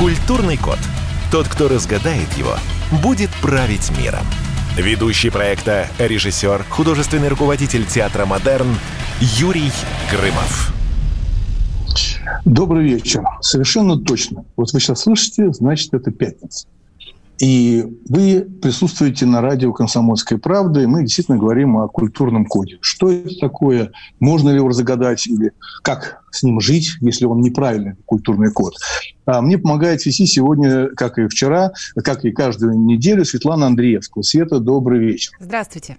Культурный код. Тот, кто разгадает его, будет править миром. Ведущий проекта, режиссер, художественный руководитель театра «Модерн» Юрий Грымов. Добрый вечер. Совершенно точно. Вот вы сейчас слышите, значит, это пятница. И вы присутствуете на радио «Комсомольская правда», и мы действительно говорим о культурном коде. Что это такое? Можно ли его разгадать? Или как с ним жить, если он неправильный, культурный код? А мне помогает вести сегодня, как и вчера, как и каждую неделю, Светлана Андреевская. Света, добрый вечер. Здравствуйте.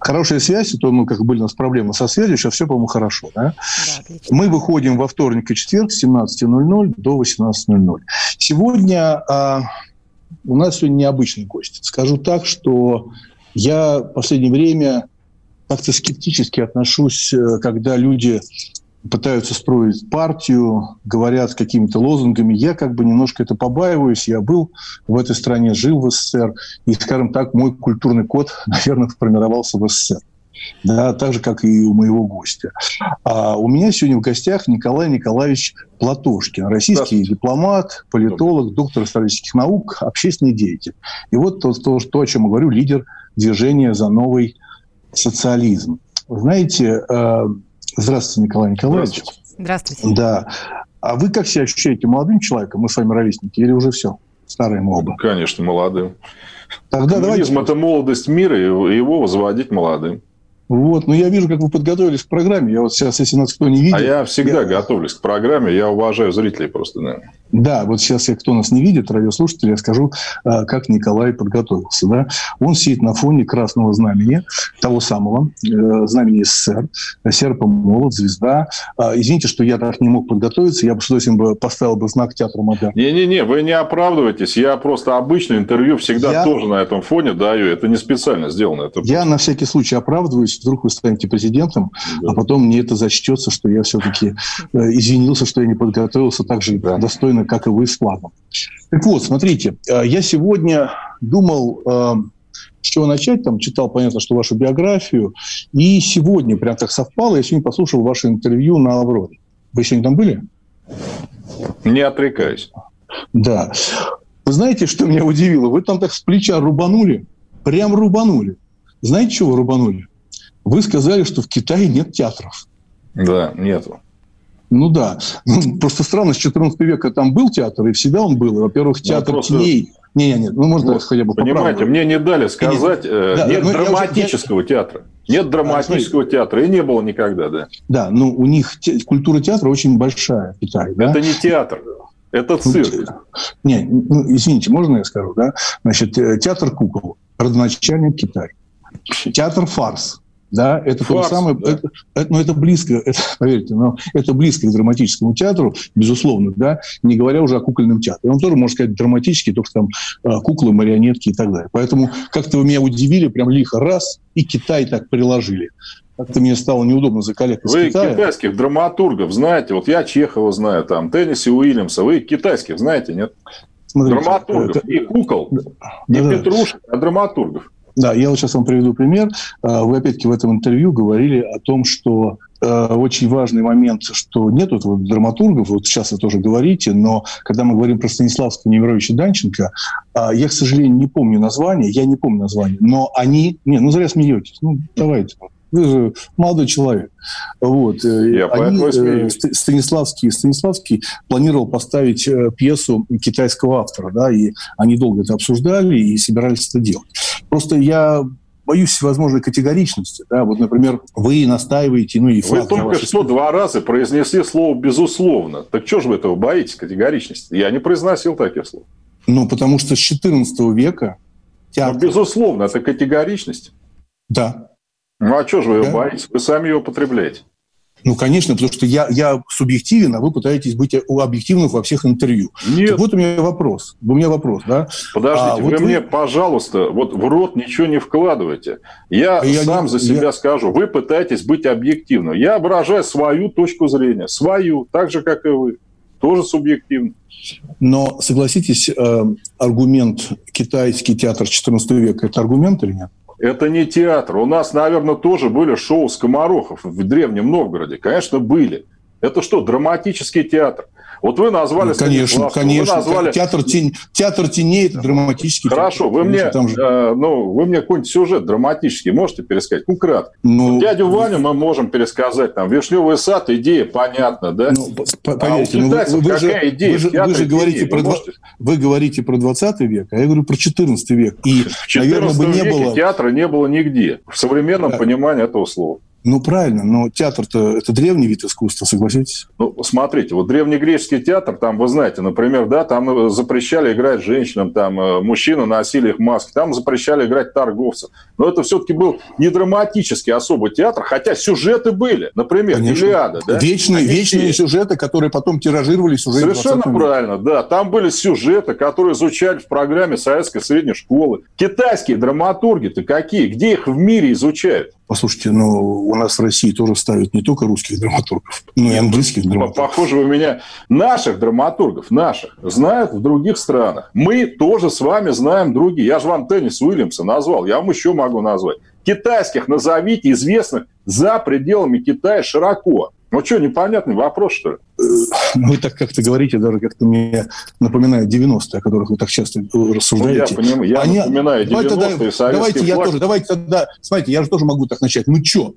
Хорошая связь, то мы как были у нас проблемы со связью, сейчас все, по-моему, хорошо. Да? Да, мы выходим во вторник и четверг с 17.00 до 18.00. Сегодня а, у нас сегодня необычный гость. Скажу так, что я в последнее время как-то скептически отношусь, э, когда люди пытаются строить партию, говорят какими-то лозунгами. Я как бы немножко это побаиваюсь. Я был в этой стране, жил в СССР. И, скажем так, мой культурный код, наверное, формировался в СССР да, так же, как и у моего гостя. А у меня сегодня в гостях Николай Николаевич Платошкин, российский дипломат, политолог, доктор исторических наук, общественный деятель. И вот то, то, то, о чем я говорю, лидер движения за новый социализм. Знаете, э, здравствуйте, Николай Николаевич. Здравствуйте. Да. А вы как себя ощущаете молодым человеком? Мы с вами ровесники или уже все? Старые мы оба. Конечно, молодым. Тогда Коммунизм давайте... – это молодость мира, и его возводить молодым. Вот, но я вижу, как вы подготовились к программе. Я вот сейчас, если нас кто не видит... А я всегда я... готовлюсь к программе, я уважаю зрителей просто, да. Да, вот сейчас, кто нас не видит, радиослушатели, я скажу, а, как Николай подготовился. Да? Он сидит на фоне красного знамени, того самого, э, знамени СССР, серп, молот, звезда. А, извините, что я так не мог подготовиться, я бы с удовольствием поставил бы знак театра модерн. Не-не-не, вы не оправдываетесь, я просто обычное интервью всегда я... тоже на этом фоне даю, это не специально сделано. Это я на всякий случай оправдываюсь, вдруг вы станете президентом, да. а потом мне это зачтется, что я все-таки э, извинился, что я не подготовился так же да. достойно как и вы с планом. Так вот, смотрите, э, я сегодня думал, э, с чего начать, там читал, понятно, что вашу биографию, и сегодня прям так совпало, я сегодня послушал ваше интервью на Авроре. Вы сегодня там были? Не отрекаюсь. Да. Вы знаете, что меня удивило? Вы там так с плеча рубанули, прям рубанули. Знаете, чего вы рубанули? Вы сказали, что в Китае нет театров. Да, нету. Ну да. Ну, просто странно, с 14 века там был театр, и всегда он был. Во-первых, театр ну, просто... теней. Не, не, не, ну можно вот, хотя бы Понимаете, мне не дали сказать, нет, э, да, нет ну, драматического уже, театра. Нет драматического а, театра, и не было никогда, да. Да, ну у них те, культура театра очень большая в Китае. Да? Это не театр, это ну, цирк. Ну, не, ну, извините, можно я скажу, да? Значит, э, театр кукол, родоначальник Китая. Театр фарс, да, это Фарс, то самое, да. это, это, ну, это близко, это, поверьте, но это близко к драматическому театру, безусловно, да, не говоря уже о кукольном театре. Он тоже, можно сказать, драматический, только там э, куклы, марионетки и так далее. Поэтому как-то вы меня удивили, прям лихо раз, и Китай так приложили. Как-то мне стало неудобно за коллег из Вы Китая. китайских драматургов знаете, вот я Чехова знаю, там, Тенниси Уильямса, вы китайских знаете, нет? Смотрите, драматургов это... и кукол, да, и да, петрушек, а драматургов. Да, я вот сейчас вам приведу пример. А, вы опять-таки в этом интервью говорили о том, что э, очень важный момент, что нет вот, вот драматургов, вот сейчас вы тоже говорите, но когда мы говорим про Станиславского Немировича Данченко, э, я, к сожалению, не помню название, я не помню название, но они... Не, ну зря смеетесь, ну давайте. Вы же молодой человек. Вот. Э, Я Они, э, Станиславский, Станиславский планировал поставить э, пьесу китайского автора, да, и они долго это обсуждали и собирались это делать. Просто я боюсь всевозможной категоричности. Да? Вот, например, вы настаиваете... Ну, и вы только что два раза произнесли слово «безусловно». Так что же вы этого боитесь, категоричности? Я не произносил таких слов. Ну, потому что с XIV века театр... Ну, безусловно, это категоричность. Да. Ну, а что же вы да? боитесь? Вы сами ее употребляете. Ну, конечно, потому что я, я субъективен, а вы пытаетесь быть объективным во всех интервью. Нет. Так вот у меня вопрос. У меня вопрос, да? Подождите, а, вы, вот мне, пожалуйста, вот в рот ничего не вкладывайте. Я, я сам не, за себя я... скажу. Вы пытаетесь быть объективным. Я выражаю свою точку зрения. Свою, так же, как и вы. Тоже субъективно. Но, согласитесь, э, аргумент китайский театр XIV века – это аргумент или нет? Это не театр. У нас, наверное, тоже были шоу скоморохов в Древнем Новгороде. Конечно, были. Это что, драматический театр? Вот вы назвали... Ну, конечно, конечно. Вы назвали... Театр, тень, театр теней – это драматический Хорошо, театр. вы мне, там же... э, ну, вы мне какой-нибудь сюжет драматический можете пересказать? Ну, кратко. Ну, Дядю Ваню мы можем пересказать. Там, «Вишневый сад» – идея понятна, да? Ну, поверьте, а у ну, вы, вы, же, идея? Вы же, вы же говорите, про, вы, вы говорите про 20 век, а я говорю про 14 век. И, в 14 наверное, бы не было... театра не было нигде в современном да. понимании этого слова. Ну, правильно, но театр-то это древний вид искусства, согласитесь? Ну, смотрите, вот древнегреческий театр, там, вы знаете, например, да, там запрещали играть женщинам, там, э, мужчины носили их маски, там запрещали играть торговцев. Но это все-таки был не драматический особый театр, хотя сюжеты были. Например, Конечно. Илиада. Да? Вечные, вечные сюжеты, которые потом тиражировались уже Совершенно правильно, да. Там были сюжеты, которые изучали в программе советской средней школы. Китайские драматурги-то какие? Где их в мире изучают? Послушайте, ну, у нас в России тоже ставят не только русских драматургов, но и английских драматургов. Похоже, у меня наших драматургов, наших, знают в других странах. Мы тоже с вами знаем другие. Я же вам Теннис Уильямса назвал, я вам еще могу назвать. Китайских назовите известных за пределами Китая широко. Ну что, непонятный вопрос, что ли? Э, вы так как-то говорите, даже как-то мне напоминает 90-е, о которых вы так часто рассуждаете. Ну, я понимаю, я Они... напоминаю 90-е, давайте, давайте я тоже, давайте тогда, смотрите, я же тоже могу так начать. Ну что,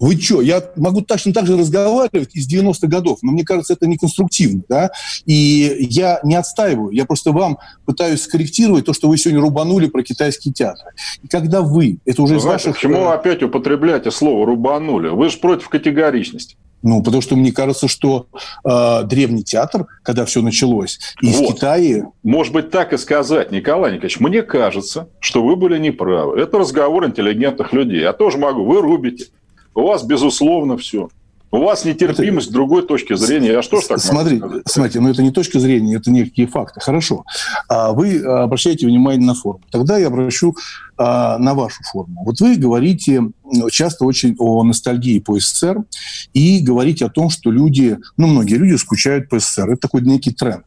вы что, я могу точно так же разговаривать из 90-х годов, но мне кажется, это неконструктивно, да, и я не отстаиваю, я просто вам пытаюсь скорректировать то, что вы сегодня рубанули про китайский театр. И когда вы, это уже ну, из знаете, ваших... Почему вы опять употребляете слово «рубанули»? Вы же против категоричности. Ну, потому что мне кажется, что э, древний театр, когда все началось, из вот. Китая... Может быть, так и сказать, Николай Николаевич. Мне кажется, что вы были неправы. Это разговор интеллигентных людей. Я тоже могу. Вы рубите. У вас, безусловно, все. У вас нетерпимость это... другой точки зрения. Я что ж так Смотри, смотрите, но ну это не точка зрения, это некие факты. Хорошо. А вы обращаете внимание на форму. Тогда я обращу а, на вашу форму. Вот вы говорите часто очень о ностальгии по СССР и говорите о том, что люди, ну, многие люди скучают по СССР. Это такой некий тренд,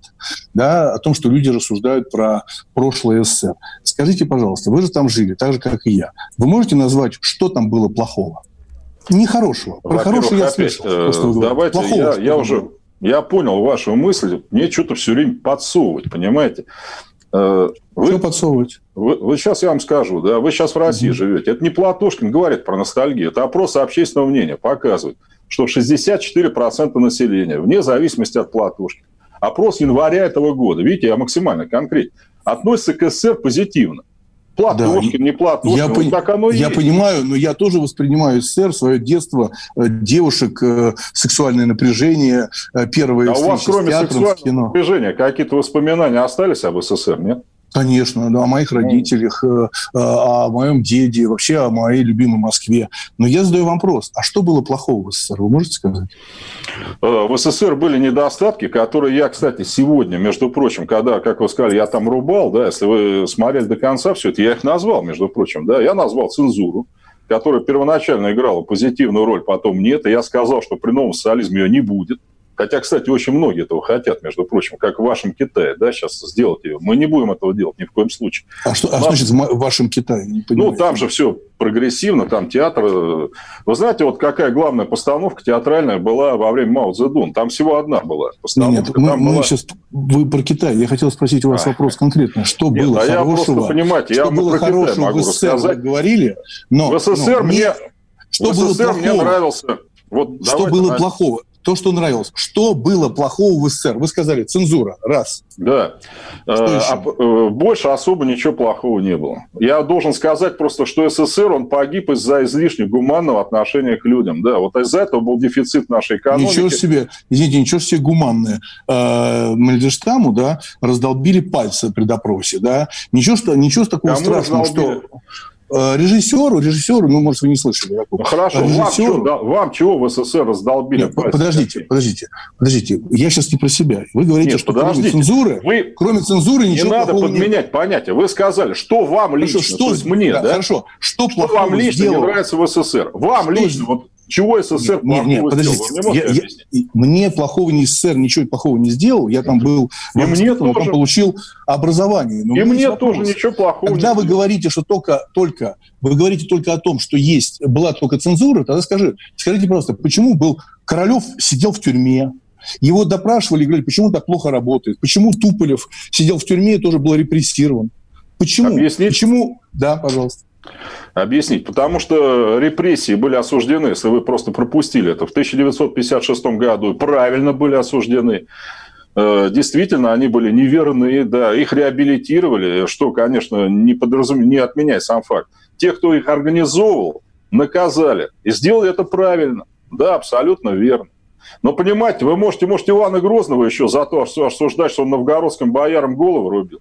да, о том, что люди рассуждают про прошлое СССР. Скажите, пожалуйста, вы же там жили, так же, как и я. Вы можете назвать, что там было плохого? Нехорошего. Про хорошее я слышал. Э, давайте, Плохого, я, я уже я понял вашу мысль. Мне что-то все время подсовывать, понимаете? Э, вы, Что подсовывать? Вы, вы сейчас я вам скажу, да, вы сейчас в России угу. живете. Это не Платошкин говорит про ностальгию, это опрос общественного мнения показывает, что 64% населения, вне зависимости от Платошкина, опрос января этого года, видите, я максимально конкретно, относится к СССР позитивно. Платошкин, да. не Платошкин, я, вот так оно и Я есть. понимаю, но я тоже воспринимаю СССР, свое детство, э, девушек, э, сексуальное напряжение, э, первые а у вас кроме сексуального напряжения какие-то воспоминания остались об СССР, нет? Конечно, да, о моих ну. родителях, э, э, о моем деде, вообще о моей любимой Москве. Но я задаю вам вопрос, а что было плохого в СССР, вы можете сказать? Э, в СССР были недостатки, которые я, кстати, сегодня, между прочим, когда, как вы сказали, я там рубал, да, если вы смотрели до конца все это, я их назвал, между прочим, да, я назвал цензуру, которая первоначально играла позитивную роль, потом нет, и я сказал, что при новом социализме ее не будет – Хотя, кстати, очень многие этого хотят, между прочим, как в вашем Китае, да, сейчас сделать ее. Мы не будем этого делать ни в коем случае. А что а значит в вашем Китае? Не ну, там же все прогрессивно, там театр. Э, вы знаете, вот какая главная постановка театральная была во время Мао Цзэдун? Там всего одна была постановка. Нет, мы, мы была... сейчас вы про Китай. Я хотел спросить у вас а. вопрос конкретно. Что Нет, было а хорошего? Я просто, понимаете, что я было про хорошего Китай могу в СССР рассказать. говорили, но в СССР но мне, что в СССР было мне нравился. Вот, что было плохого? То, что нравилось. Что было плохого в СССР? Вы сказали, цензура, раз. Да. Что а, а, больше особо ничего плохого не было. Я должен сказать просто, что СССР, он погиб из-за излишне гуманного отношения к людям. Да, вот из-за этого был дефицит нашей экономики. Ничего себе, извините, ничего себе гуманное. Э, Мальдештаму, да, раздолбили пальцы при допросе, да. Ничего, что, ничего такого Кому страшного, раздолбили? что... Э, режиссеру, режиссеру, ну, может, вы не слышали. Ну, хорошо, режиссеру... вам, да, вам чего в СССР раздолбили? Нет, подождите, подождите, подождите. Я сейчас не про себя. Вы говорите, Нет, что подождите. кроме цензуры, вы... кроме цензуры ничего не надо подменять нет. понятия. Вы сказали, что вам лично, хорошо, что, то есть мне, да, да? Хорошо, что, что вам лично сделал? не нравится в СССР? Вам что... лично, вот чего СССР нет, нет, подождите, сделал? Я, я, мне плохого не СССР ничего плохого не сделал. Я там был в мне тоже. там получил образование. Но и мне вопрос. тоже ничего плохого Когда вы говорите, что только, только, вы говорите только о том, что есть, была только цензура, тогда скажи, скажите просто, почему был Королев сидел в тюрьме, его допрашивали, говорили, почему так плохо работает, почему Туполев сидел в тюрьме и тоже был репрессирован. Почему? Объяснить? Почему? Да, пожалуйста. Объяснить. Потому что репрессии были осуждены, если вы просто пропустили это, в 1956 году правильно были осуждены. Э, действительно, они были неверны, да, их реабилитировали, что, конечно, не, подразум... не отменяет сам факт. Те, кто их организовывал, наказали. И сделали это правильно. Да, абсолютно верно. Но понимаете, вы можете, можете Ивана Грозного еще за то осуждать, что он новгородским боярам голову рубил.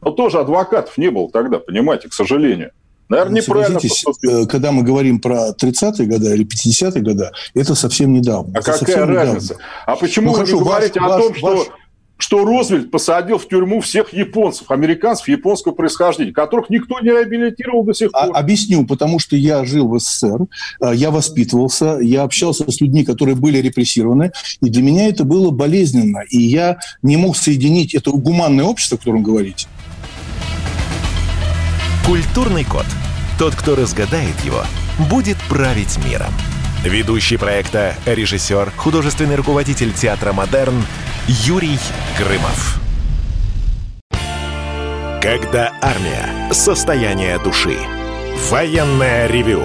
Но тоже адвокатов не было тогда, понимаете, к сожалению. Наверное, ну, неправильно поступил. Э, когда мы говорим про 30-е годы или 50-е годы, это совсем недавно. А это какая разница? Недавно. А почему ну, вы хорошо, говорите ваш, о том, что ваш что Рузвельт посадил в тюрьму всех японцев, американцев японского происхождения, которых никто не реабилитировал до сих а, пор. А, объясню, потому что я жил в СССР, а, я воспитывался, я общался с людьми, которые были репрессированы, и для меня это было болезненно, и я не мог соединить это гуманное общество, о котором говорите. Культурный код. Тот, кто разгадает его, будет править миром. Ведущий проекта, режиссер, художественный руководитель театра «Модерн» Юрий Грымов. Когда армия. Состояние души. Военное ревю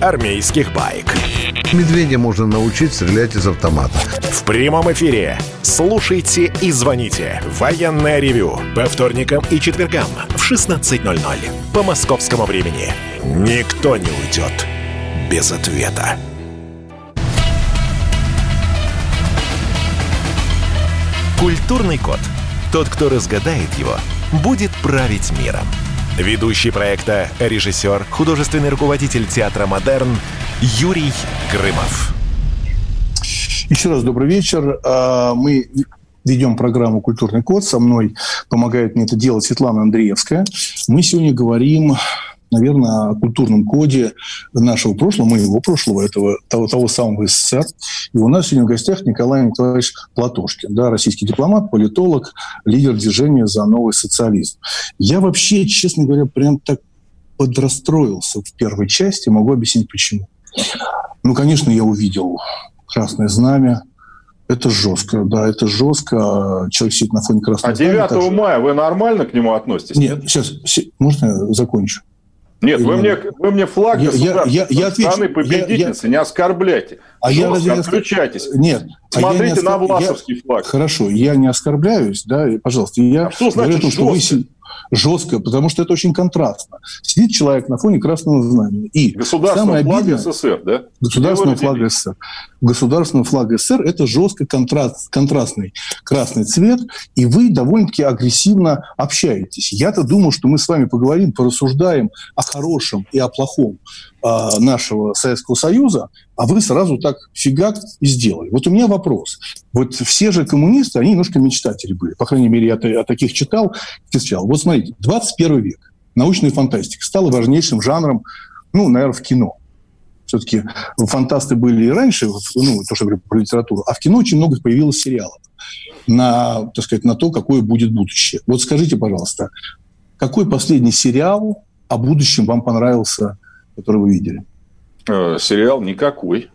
армейских байк. Медведя можно научить стрелять из автомата. В прямом эфире. Слушайте и звоните. Военное ревю. По вторникам и четвергам в 16.00. По московскому времени. Никто не уйдет без ответа. Культурный код. Тот, кто разгадает его, будет править миром. Ведущий проекта, режиссер, художественный руководитель театра «Модерн» Юрий Грымов. Еще раз добрый вечер. А, мы ведем программу «Культурный код». Со мной помогает мне это делать Светлана Андреевская. Мы сегодня говорим наверное, о культурном коде нашего прошлого, моего прошлого, этого, того, того самого СССР. И у нас сегодня в гостях Николай Николаевич Платошкин, да, российский дипломат, политолог, лидер движения за новый социализм. Я вообще, честно говоря, прям так подрастроился в первой части, могу объяснить почему. Ну, конечно, я увидел красное знамя, это жестко, да, это жестко. Человек сидит на фоне красного А 9 знамени, мая вы нормально к нему относитесь? Нет, сейчас, можно я закончу? Нет, вы мне, вы мне флаг я, я, я, я отвечу, страны победительницы я, я, не оскорбляйте. А я разве отключайтесь. Нет. Смотрите а я не оскор... на власовский я... флаг. Хорошо, я не оскорбляюсь, да, пожалуйста. Я а что значит говорю, что вы жестко, потому что это очень контрастно. Сидит человек на фоне красного знамени. И Государственного флага СССР, да? Государственного флага СССР. Государственного флага СССР – это жестко контраст, контрастный красный цвет, и вы довольно-таки агрессивно общаетесь. Я-то думал, что мы с вами поговорим, порассуждаем о хорошем и о плохом нашего Советского Союза, а вы сразу так фигак и сделали. Вот у меня вопрос. Вот все же коммунисты, они немножко мечтатели были. По крайней мере, я о таких читал, встречал. Вот смотрите, 21 век, научная фантастика стала важнейшим жанром, ну, наверное, в кино. Все-таки фантасты были и раньше, ну, то, что я говорю про литературу, а в кино очень много появилось сериалов на, так сказать, на то, какое будет будущее. Вот скажите, пожалуйста, какой последний сериал о будущем вам понравился – который вы видели? Э, сериал никакой.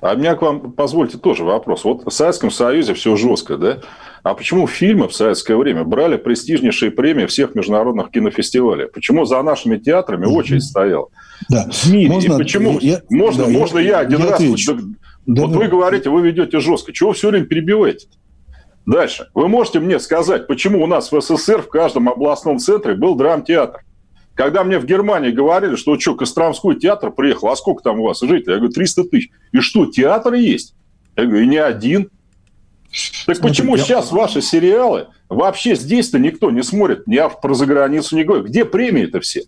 А у меня к вам, позвольте, тоже вопрос. Вот в Советском Союзе все жестко, да? А почему фильмы в советское время брали престижнейшие премии всех международных кинофестивалей? Почему за нашими театрами очередь стояла? Да. В мире. Можно, И почему? Я, можно, да, можно я, я один я раз... Отвечу. Да, вот да. вы говорите, вы ведете жестко. Чего все время перебиваете? Дальше. Вы можете мне сказать, почему у нас в СССР в каждом областном центре был драмтеатр? Когда мне в Германии говорили, что что, Костромской театр приехал, а сколько там у вас жителей? Я говорю, 300 тысяч. И что, театр есть? Я говорю, и не один. Так Смотри, почему я... сейчас ваши сериалы вообще здесь-то никто не смотрит, ни про заграницу не говорит? Где премии-то все?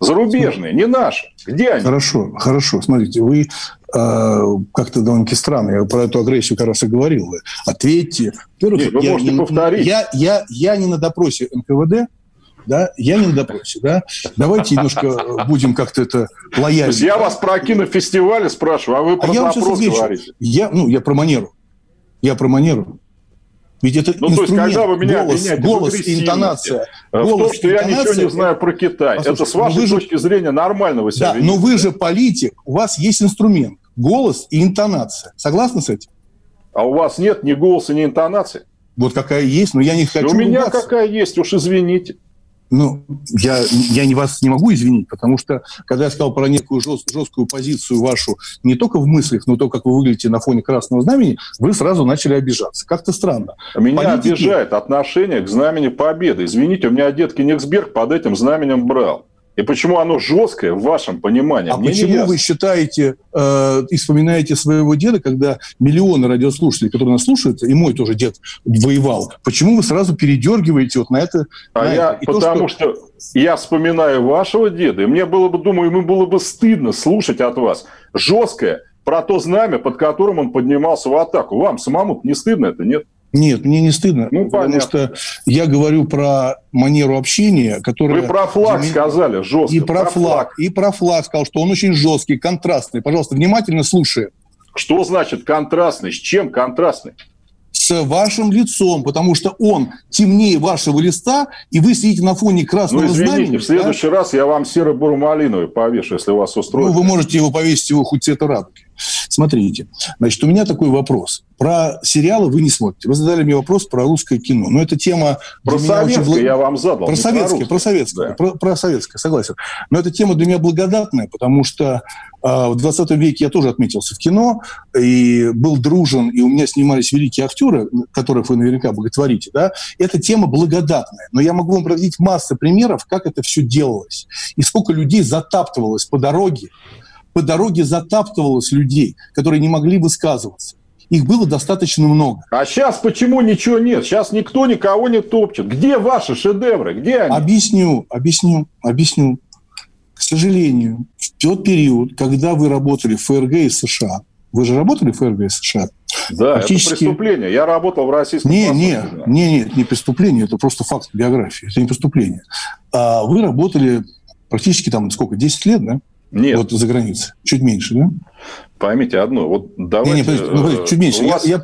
Зарубежные, не наши. Где они? Хорошо, хорошо. Смотрите, вы э, как-то довольно-таки странно, я про эту агрессию как раз и говорил. Вы ответьте. Нет, вы я, можете не, повторить. Я, я, я не на допросе НКВД, да, я не на допросе, да. Давайте немножко будем как-то это лояльно. То есть я вас про кинофестивали спрашиваю, а вы про а допрос говорите. Я, ну, я про манеру. Я про манеру. Ведь это ну, инструмент, то есть, когда вы меня голос, голос интонация. В голос, том, что я ничего не знаю про Китай. Послушайте, это с вашей вы точки зрения нормально вы себя Да, видите. но вы же политик, у вас есть инструмент. Голос и интонация. Согласны с этим? А у вас нет ни голоса, ни интонации? Вот какая есть, но я не хочу У меня ругаться. какая есть, уж извините. Ну, я, я не вас не могу извинить, потому что, когда я сказал про некую жест, жесткую позицию вашу, не только в мыслях, но и то, как вы выглядите на фоне красного знамени, вы сразу начали обижаться. Как-то странно. Меня Политики... обижает отношение к знамени Победы. Извините, у меня дед Кенигсберг под этим знаменем брал. И почему оно жесткое в вашем понимании? А Мне почему вы считаете э, и вспоминаете своего деда, когда миллионы радиослушателей, которые нас слушают, и мой тоже дед воевал, почему вы сразу передергиваете вот на это? А на я, это? потому то, что... что я вспоминаю вашего деда, и мне было бы, думаю, ему было бы стыдно слушать от вас жесткое про то знамя, под которым он поднимался в атаку. Вам самому не стыдно это, нет? Нет, мне не стыдно, ну, потому понятно. что я говорю про манеру общения, которая... Вы про флаг меня... сказали, жестко. И про, про флаг, флаг, и про флаг сказал, что он очень жесткий, контрастный. Пожалуйста, внимательно слушаем. Что значит контрастный? С чем контрастный? с вашим лицом, потому что он темнее вашего листа, и вы сидите на фоне красного ну, извините, знамени. в следующий да? раз я вам серо-бурмалиновый повешу, если вас устроит. Ну, вы можете его повесить его хоть цвета радуги. Смотрите, значит, у меня такой вопрос. Про сериалы вы не смотрите. Вы задали мне вопрос про русское кино. Но эта тема... Про советское очень... я вам задал. Про советское, про советское, да. про, про советское, согласен. Но эта тема для меня благодатная, потому что э, в 20 веке я тоже отметился в кино, и был дружен, и у меня снимались великие актеры, которых вы наверняка боготворите, да, эта тема благодатная. Но я могу вам приводить массу примеров, как это все делалось. И сколько людей затаптывалось по дороге, по дороге затаптывалось людей, которые не могли высказываться. Их было достаточно много. А сейчас почему ничего нет? Сейчас никто никого не топчет. Где ваши шедевры? Где они? Объясню, объясню, объясню. К сожалению, в тот период, когда вы работали в ФРГ и США, вы же работали в ФРГ и США? Да, Фактически... это преступление. Я работал в российском не, не, не, не, не преступление, это просто факт биографии. Это не преступление. А вы работали практически там сколько, 10 лет, да? Нет. Вот за границей. Чуть меньше, да? Поймите одно. Вот давайте... Не, не, подождите, ну, подождите, чуть меньше. У вас, я,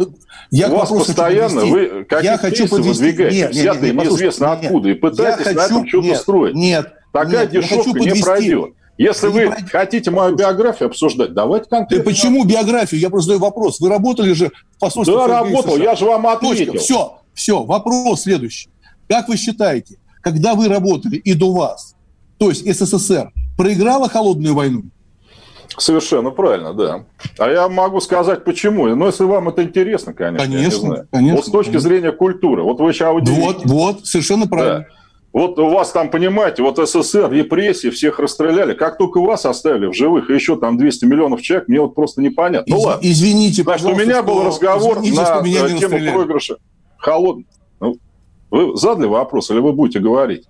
я, я у вас постоянно вы какие я хочу подвести... выдвигаете, нет, нет, взятые нет, неизвестно нет, откуда, и пытаетесь хочу... на этом что-то нет, строить. Нет, Такая нет, дешевка подвести... не пройдет. Если вы пройдет. хотите мою биографию обсуждать, давайте конкретно. Да почему биографию? Я просто задаю вопрос. Вы работали же в посольстве Да, работал, США. я же вам ответил. Точка. Все, все. Вопрос следующий. Как вы считаете, когда вы работали и до вас, то есть СССР, проиграла холодную войну? Совершенно правильно, да. А я могу сказать, почему. Но если вам это интересно, конечно. Конечно, конечно. Вот с точки конечно. зрения культуры. Вот вы сейчас удивитесь. Вот, вот, совершенно правильно. Да. Вот у вас там, понимаете, вот СССР, репрессии, всех расстреляли. Как только вас оставили в живых, и еще там 200 миллионов человек, мне вот просто непонятно. Из, ну ладно. Извините, Значит, у меня был разговор извините, на меня тему расстреляли. проигрыша. Холодный. Ну, вы задали вопрос или вы будете говорить?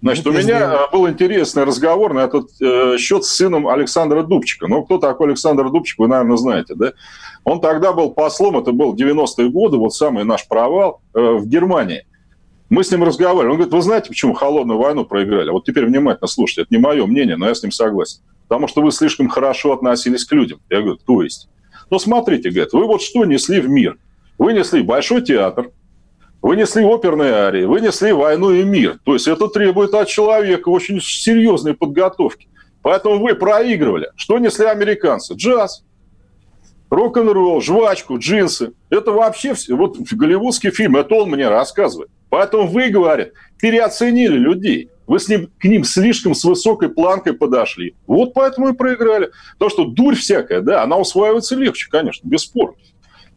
Значит, Ну, у меня сделаю. был интересный разговор на этот э, счет с сыном Александра Дубчика. Ну, кто такой Александр Дубчик, вы, наверное, знаете, да? Он тогда был послом, это был 90-е годы, вот самый наш провал э, в Германии. Мы с ним разговаривали. Он говорит, вы знаете, почему холодную войну проиграли? Вот теперь внимательно слушайте. Это не мое мнение, но я с ним согласен. Потому что вы слишком хорошо относились к людям. Я говорю, то есть? Ну, смотрите, говорит, вы вот что несли в мир? Вы несли большой театр, вы несли оперные арии, вы несли войну и мир. То есть это требует от человека очень серьезной подготовки. Поэтому вы проигрывали. Что несли американцы? Джаз, рок-н-ролл, жвачку, джинсы. Это вообще все. Вот голливудский фильм, это он мне рассказывает. Поэтому вы, говорят, переоценили людей. Вы с ним, к ним слишком с высокой планкой подошли. Вот поэтому и проиграли. То, что дурь всякая, да, она усваивается легче, конечно, бесспорно.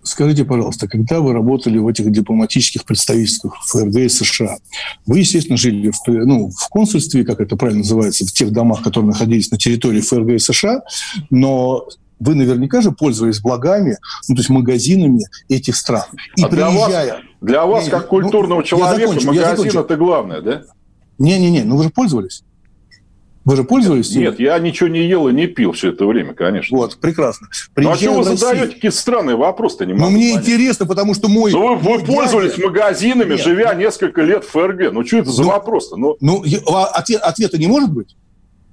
Скажите, пожалуйста, когда вы работали в этих дипломатических представительствах ФРГ и США, вы, естественно, жили в, ну, в консульстве, как это правильно называется, в тех домах, которые находились на территории ФРГ и США, но вы наверняка же пользовались благами, ну, то есть магазинами этих стран. И а для приезжая... вас, для вас, как ну, культурного я человека, закончу, я магазин закончу. это главное, да? Не-не-не, ну вы же пользовались. Вы же пользовались? Нет, я ничего не ел и не пил все это время, конечно. Вот, прекрасно. ну, а что вы задаете какие-то странные вопросы-то? Не ну, мне понять. интересно, потому что мой... Ну, вы, вы пользовались дядя... магазинами, Нет. живя несколько лет в ФРГ. Ну, что это за ну, вопрос-то? Ну, ну а ответ, ответа не может быть?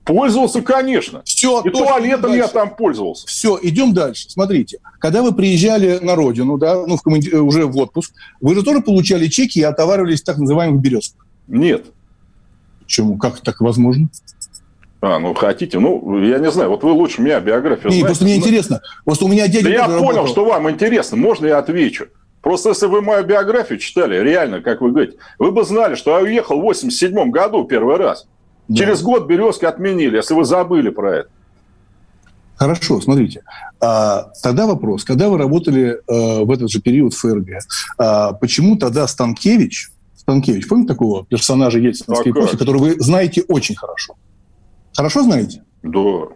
Пользовался, конечно. Все, и туалетом я там пользовался. Все, идем дальше. Смотрите, когда вы приезжали на родину, да, ну, в команди... уже в отпуск, вы же тоже получали чеки и отоваривались в так называемых березках? Нет. Почему? Как так возможно? А, ну хотите, ну, я не знаю, вот вы лучше меня биографию Не, знаете. просто мне интересно. Просто у меня дядя Да я понял, работал. что вам интересно, можно я отвечу? Просто если вы мою биографию читали, реально, как вы говорите, вы бы знали, что я уехал в 87 году первый раз. Да. Через год березки отменили, если вы забыли про это. Хорошо, смотрите. А, тогда вопрос. Когда вы работали а, в этот же период в ФРГ, а, почему тогда Станкевич, Станкевич, помните такого персонажа ельцинской эпохи, который вы знаете очень хорошо? Хорошо знаете? Да.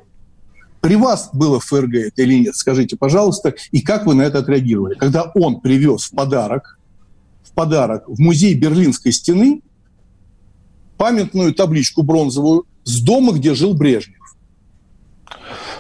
При вас было в ФРГ это или нет? Скажите, пожалуйста, и как вы на это отреагировали? Когда он привез в подарок, в подарок в музей Берлинской стены памятную табличку бронзовую с дома, где жил Брежнев.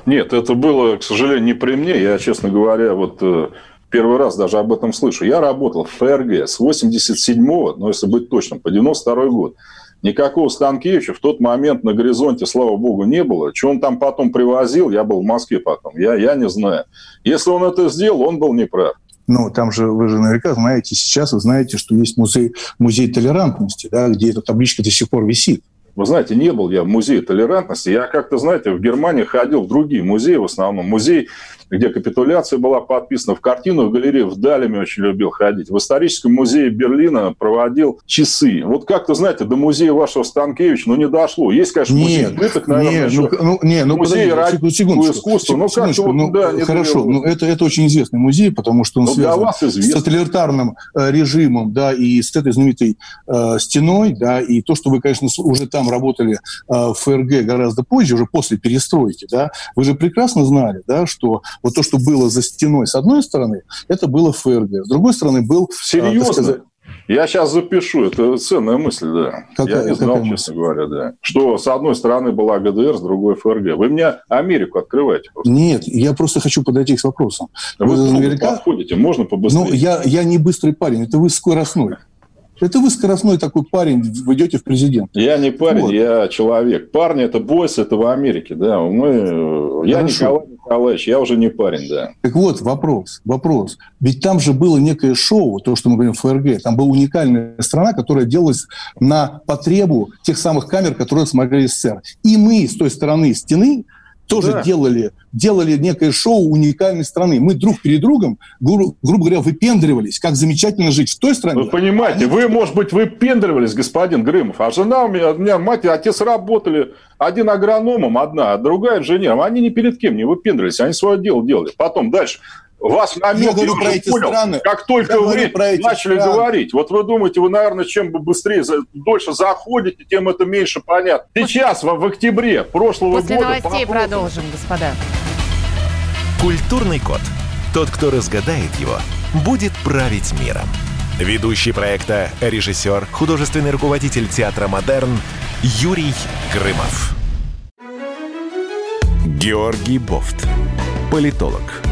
Нет, это было, к сожалению, не при мне. Я, честно говоря, вот э, первый раз даже об этом слышу. Я работал в ФРГ с 87-го, ну, если быть точным, по 92 год. Никакого Станкевича в тот момент на горизонте, слава богу, не было. Что он там потом привозил, я был в Москве потом, я, я не знаю. Если он это сделал, он был неправ. Ну, там же, вы же наверняка знаете, сейчас вы знаете, что есть музей, музей толерантности, да, где эта табличка до сих пор висит. Вы знаете, не был я в музее толерантности. Я как-то, знаете, в Германии ходил в другие музеи, в основном. Музей где капитуляция была подписана. В картину, в галерее в Далеме очень любил ходить. В историческом музее Берлина проводил часы. Вот как-то, знаете, до музея вашего Станкевича, ну, не дошло. Есть, конечно, музей нет, пыток, наверное, нет, ну, ну, не, ну, музей ради искусства. Ну, как вот, ну, да, хорошо, ну, это, это очень известный музей, потому что он ну, связан с тоталитарным э, режимом, да, и с этой знаменитой э, стеной, да, и то, что вы, конечно, уже там работали э, в ФРГ гораздо позже, уже после перестройки, да, вы же прекрасно знали, да, что вот то, что было за стеной с одной стороны, это было ФРГ. С другой стороны был... А, Серьезно? Сказать, я сейчас запишу, это ценная мысль, да. Какая, Я не знал, честно говоря, да. Что с одной стороны была ГДР, с другой ФРГ. Вы мне Америку открываете просто. Нет, я просто хочу подойти к вопросам. Да вы, вы наверняка... подходите, можно побыстрее. Ну, я, я не быстрый парень, это вы скоростной. Это вы скоростной такой парень, вы идете в президент. Я не парень, вот. я человек. Парни – это бойс, это в Америке, да. Мы... Я Николай Николаевич, я уже не парень, да. Так вот, вопрос, вопрос. Ведь там же было некое шоу, то, что мы говорим в ФРГ. Там была уникальная страна, которая делалась на потребу тех самых камер, которые смотрели СССР. И мы с той стороны стены тоже да. делали, делали некое шоу уникальной страны. Мы друг перед другом, гру, грубо говоря, выпендривались, как замечательно жить в той стране. Вы понимаете, Они... вы, может быть, выпендривались, господин Грымов, а жена у меня, у меня мать и отец работали, один агрономом, одна, а другая инженером. Они ни перед кем не выпендривались, они свое дело делали. Потом дальше вас на я, говорю про эти понял, страны. Как только вы начали страны. говорить, вот вы думаете, вы, наверное, чем бы быстрее, дольше заходите, тем это меньше понятно. Сейчас, в, в октябре прошлого После года... После новостей продолжим, господа. Культурный код. Тот, кто разгадает его, будет править миром. Ведущий проекта, режиссер, художественный руководитель театра «Модерн» Юрий Грымов. Георгий Бофт. Политолог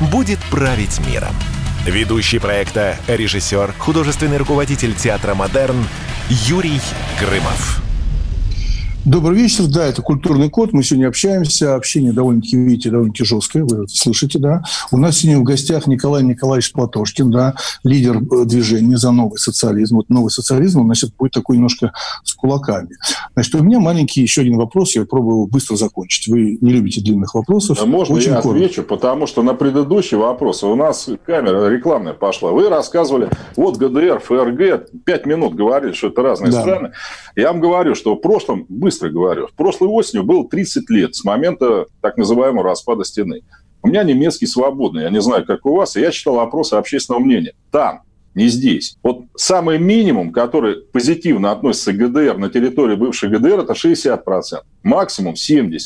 будет править миром. Ведущий проекта, режиссер, художественный руководитель театра «Модерн» Юрий Грымов. Добрый вечер. Да, это «Культурный код». Мы сегодня общаемся. Общение довольно-таки, видите, довольно-таки жесткое. Вы это слышите, да? У нас сегодня в гостях Николай Николаевич Платошкин, да, лидер э, движения за новый социализм. Вот новый социализм, он, значит, будет такой немножко с кулаками. Значит, у меня маленький еще один вопрос. Я пробую быстро закончить. Вы не любите длинных вопросов. Да можно Очень я коротко. отвечу? Потому что на предыдущий вопрос у нас камера рекламная пошла. Вы рассказывали, вот ГДР, ФРГ, пять минут говорили, что это разные да. страны. Я вам говорю, что в прошлом быстро быстро говорю. В прошлой осенью было 30 лет с момента так называемого распада стены. У меня немецкий свободный, я не знаю, как у вас, и я читал опросы общественного мнения. Там, не здесь. Вот самый минимум, который позитивно относится к ГДР на территории бывшей ГДР, это 60%. Максимум 70%.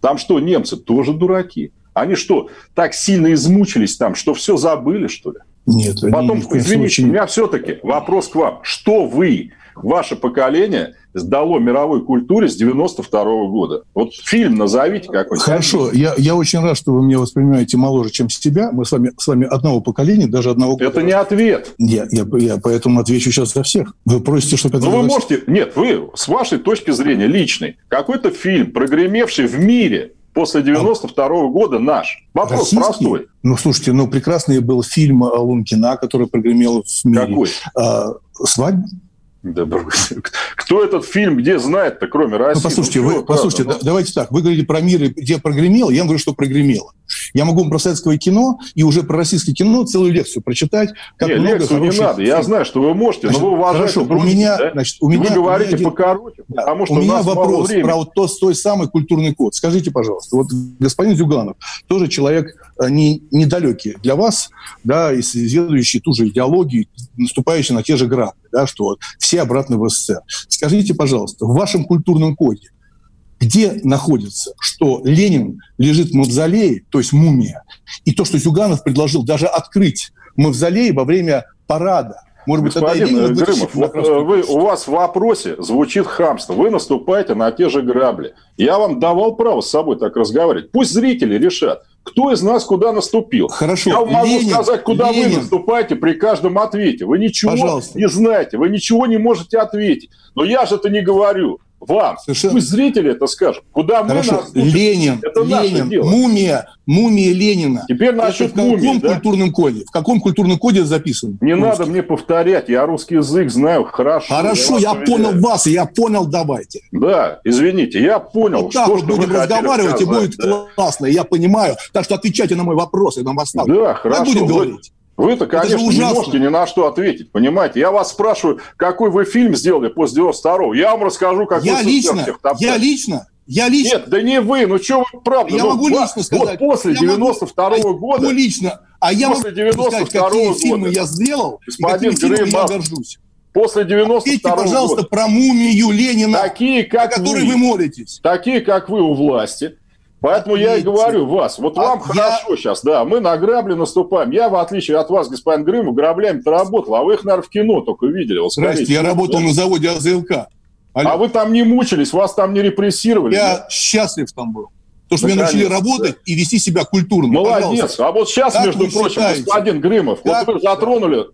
Там что, немцы тоже дураки? Они что, так сильно измучились там, что все забыли, что ли? Нет. Потом, извините, случае... у меня все-таки вопрос к вам. Что вы, ваше поколение, сдало мировой культуре с 92 -го года? Вот фильм назовите какой-нибудь. Хорошо, я, я очень рад, что вы меня воспринимаете моложе, чем себя. Мы с вами, с вами одного поколения, даже одного года. Это не ответ. Я, я, я поэтому отвечу сейчас за всех. Вы просите, чтобы... Ну, вы можете... Нет, вы, с вашей точки зрения личной, какой-то фильм, прогремевший в мире, после 92 -го года наш. Вопрос Российский? простой. Ну, слушайте, ну, прекрасный был фильм Лункина, который прогремел в мире. Какой? А, «Свадьба». Да, кто этот фильм где знает-то, кроме России? Ну, послушайте, ну, вы, послушайте ну... давайте так. Вы говорите про мир, где прогремело, я говорю, что прогремело. Я могу про советское кино и уже про российское кино целую лекцию прочитать. Как Нет, много лекцию не надо. Я знаю, что вы можете, значит, но вы уважаете хорошо, других, у меня, да? значит, у меня, вы говорите у меня, покороче, да, потому что у, меня вопрос про вот то, той самый культурный код. Скажите, пожалуйста, вот господин Зюганов, тоже человек э, не, недалекий для вас, да, исследующий ту же идеологию, наступающий на те же грабли, да, что все обратно в СССР. Скажите, пожалуйста, в вашем культурном коде где находится, что Ленин лежит в мавзолее, то есть мумия, и то, что Зюганов предложил даже открыть мавзолей во время парада. Может быть, Господин тогда Грымов, вот э, вы, у вас в вопросе звучит хамство. Вы наступаете на те же грабли. Я вам давал право с собой так разговаривать. Пусть зрители решат, кто из нас куда наступил. Хорошо. Я могу Ленин, сказать, куда Ленин. вы наступаете при каждом ответе. Вы ничего Пожалуйста. не знаете, вы ничего не можете ответить. Но я же это не говорю вам. Совершенно... Пусть зрители это скажут. Куда Хорошо. мы нас Ленин, это Ленин, дело. мумия, мумия Ленина. Теперь насчет это в каком мумии, да? культурном коде? В каком культурном коде записано? Не русский? надо мне повторять, я русский язык знаю хорошо. Хорошо, я, я понял вас, я понял, давайте. Да, извините, я понял. Вот так что, вот будем разговаривать, и будет да. классно, я понимаю. Так что отвечайте на мой вопрос, я нам оставлю. Да, хорошо. Так будем говорить. Вы-то, конечно, не можете ни на что ответить, понимаете? Я вас спрашиваю, какой вы фильм сделали после 92-го? Я вам расскажу, как я вы лично, Я лично, я лично. Нет, да не вы, ну что вы, правда. Я ну, могу лично сказать. Вот после 92-го года. Я лично. А я после 92 сказать, какие года, фильмы я сделал, господин и какими я горжусь. После 92 Ответьте, пожалуйста, года. про мумию Ленина, такие, как о которой вы, вы молитесь. Такие, как вы у власти Поэтому Ответьте. я и говорю вас, вот вам а хорошо я... сейчас, да, мы на грабли наступаем. Я, в отличие от вас, господин Грымов, граблями-то работал, а вы их, наверное, в кино только видели. Вот, Здрасте, я работал да? на заводе АЗЛК. Алло. А вы там не мучились, вас там не репрессировали? Я да? счастлив там был. Потому что меня научили работать да. и вести себя культурно. Молодец. Пожалуйста. А вот сейчас, как между прочим, считаете? господин Грымов, как вот вы затронули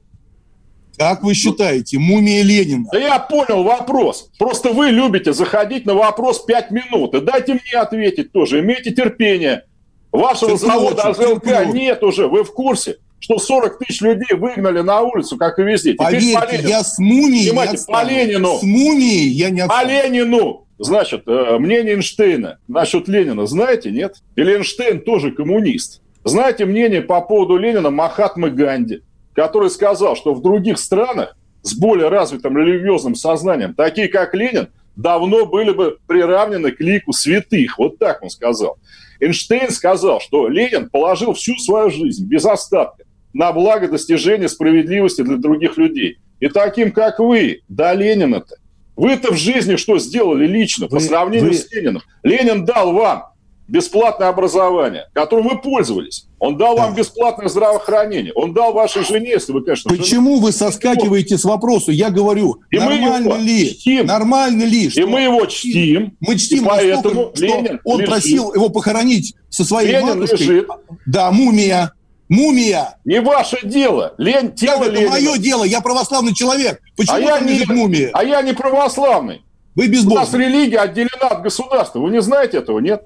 как вы считаете, мумия Ленина? Да я понял вопрос. Просто вы любите заходить на вопрос 5 минут. И дайте мне ответить тоже. Имейте терпение. Вашего терплю, завода АЗЛК нет уже. Вы в курсе, что 40 тысяч людей выгнали на улицу, как и везде. Поверьте, по я с мумией Понимаете, не по Ленину. С мумией я не отстану. По Ленину. Значит, э, мнение Эйнштейна насчет Ленина знаете, нет? Или Эйнштейн тоже коммунист? Знаете мнение по поводу Ленина Махатмы Ганди? Который сказал, что в других странах с более развитым религиозным сознанием, такие как Ленин, давно были бы приравнены к лику святых. Вот так он сказал. Эйнштейн сказал, что Ленин положил всю свою жизнь без остатка на благо достижения справедливости для других людей. И таким, как вы, да Ленина-то, вы-то в жизни что сделали лично вы, по сравнению вы... с Лениным? Ленин дал вам бесплатное образование, которым вы пользовались. Он дал да. вам бесплатное здравоохранение. Он дал вашей жене, если вы, конечно... Почему жену... вы соскакиваете с вопроса? Я говорю, и нормально ли? Чтим. Нормально ли? Что... И мы его чтим. Мы чтим, поэтому что Ленин он лежит. просил его похоронить со своей Ленин матушкой. лежит. Да, мумия. Мумия. Не ваше дело. Лень, тело это Ленина. мое дело. Я православный человек. Почему а я не, мумия? А я не православный. Вы безбожны. У нас религия отделена от государства. Вы не знаете этого, нет?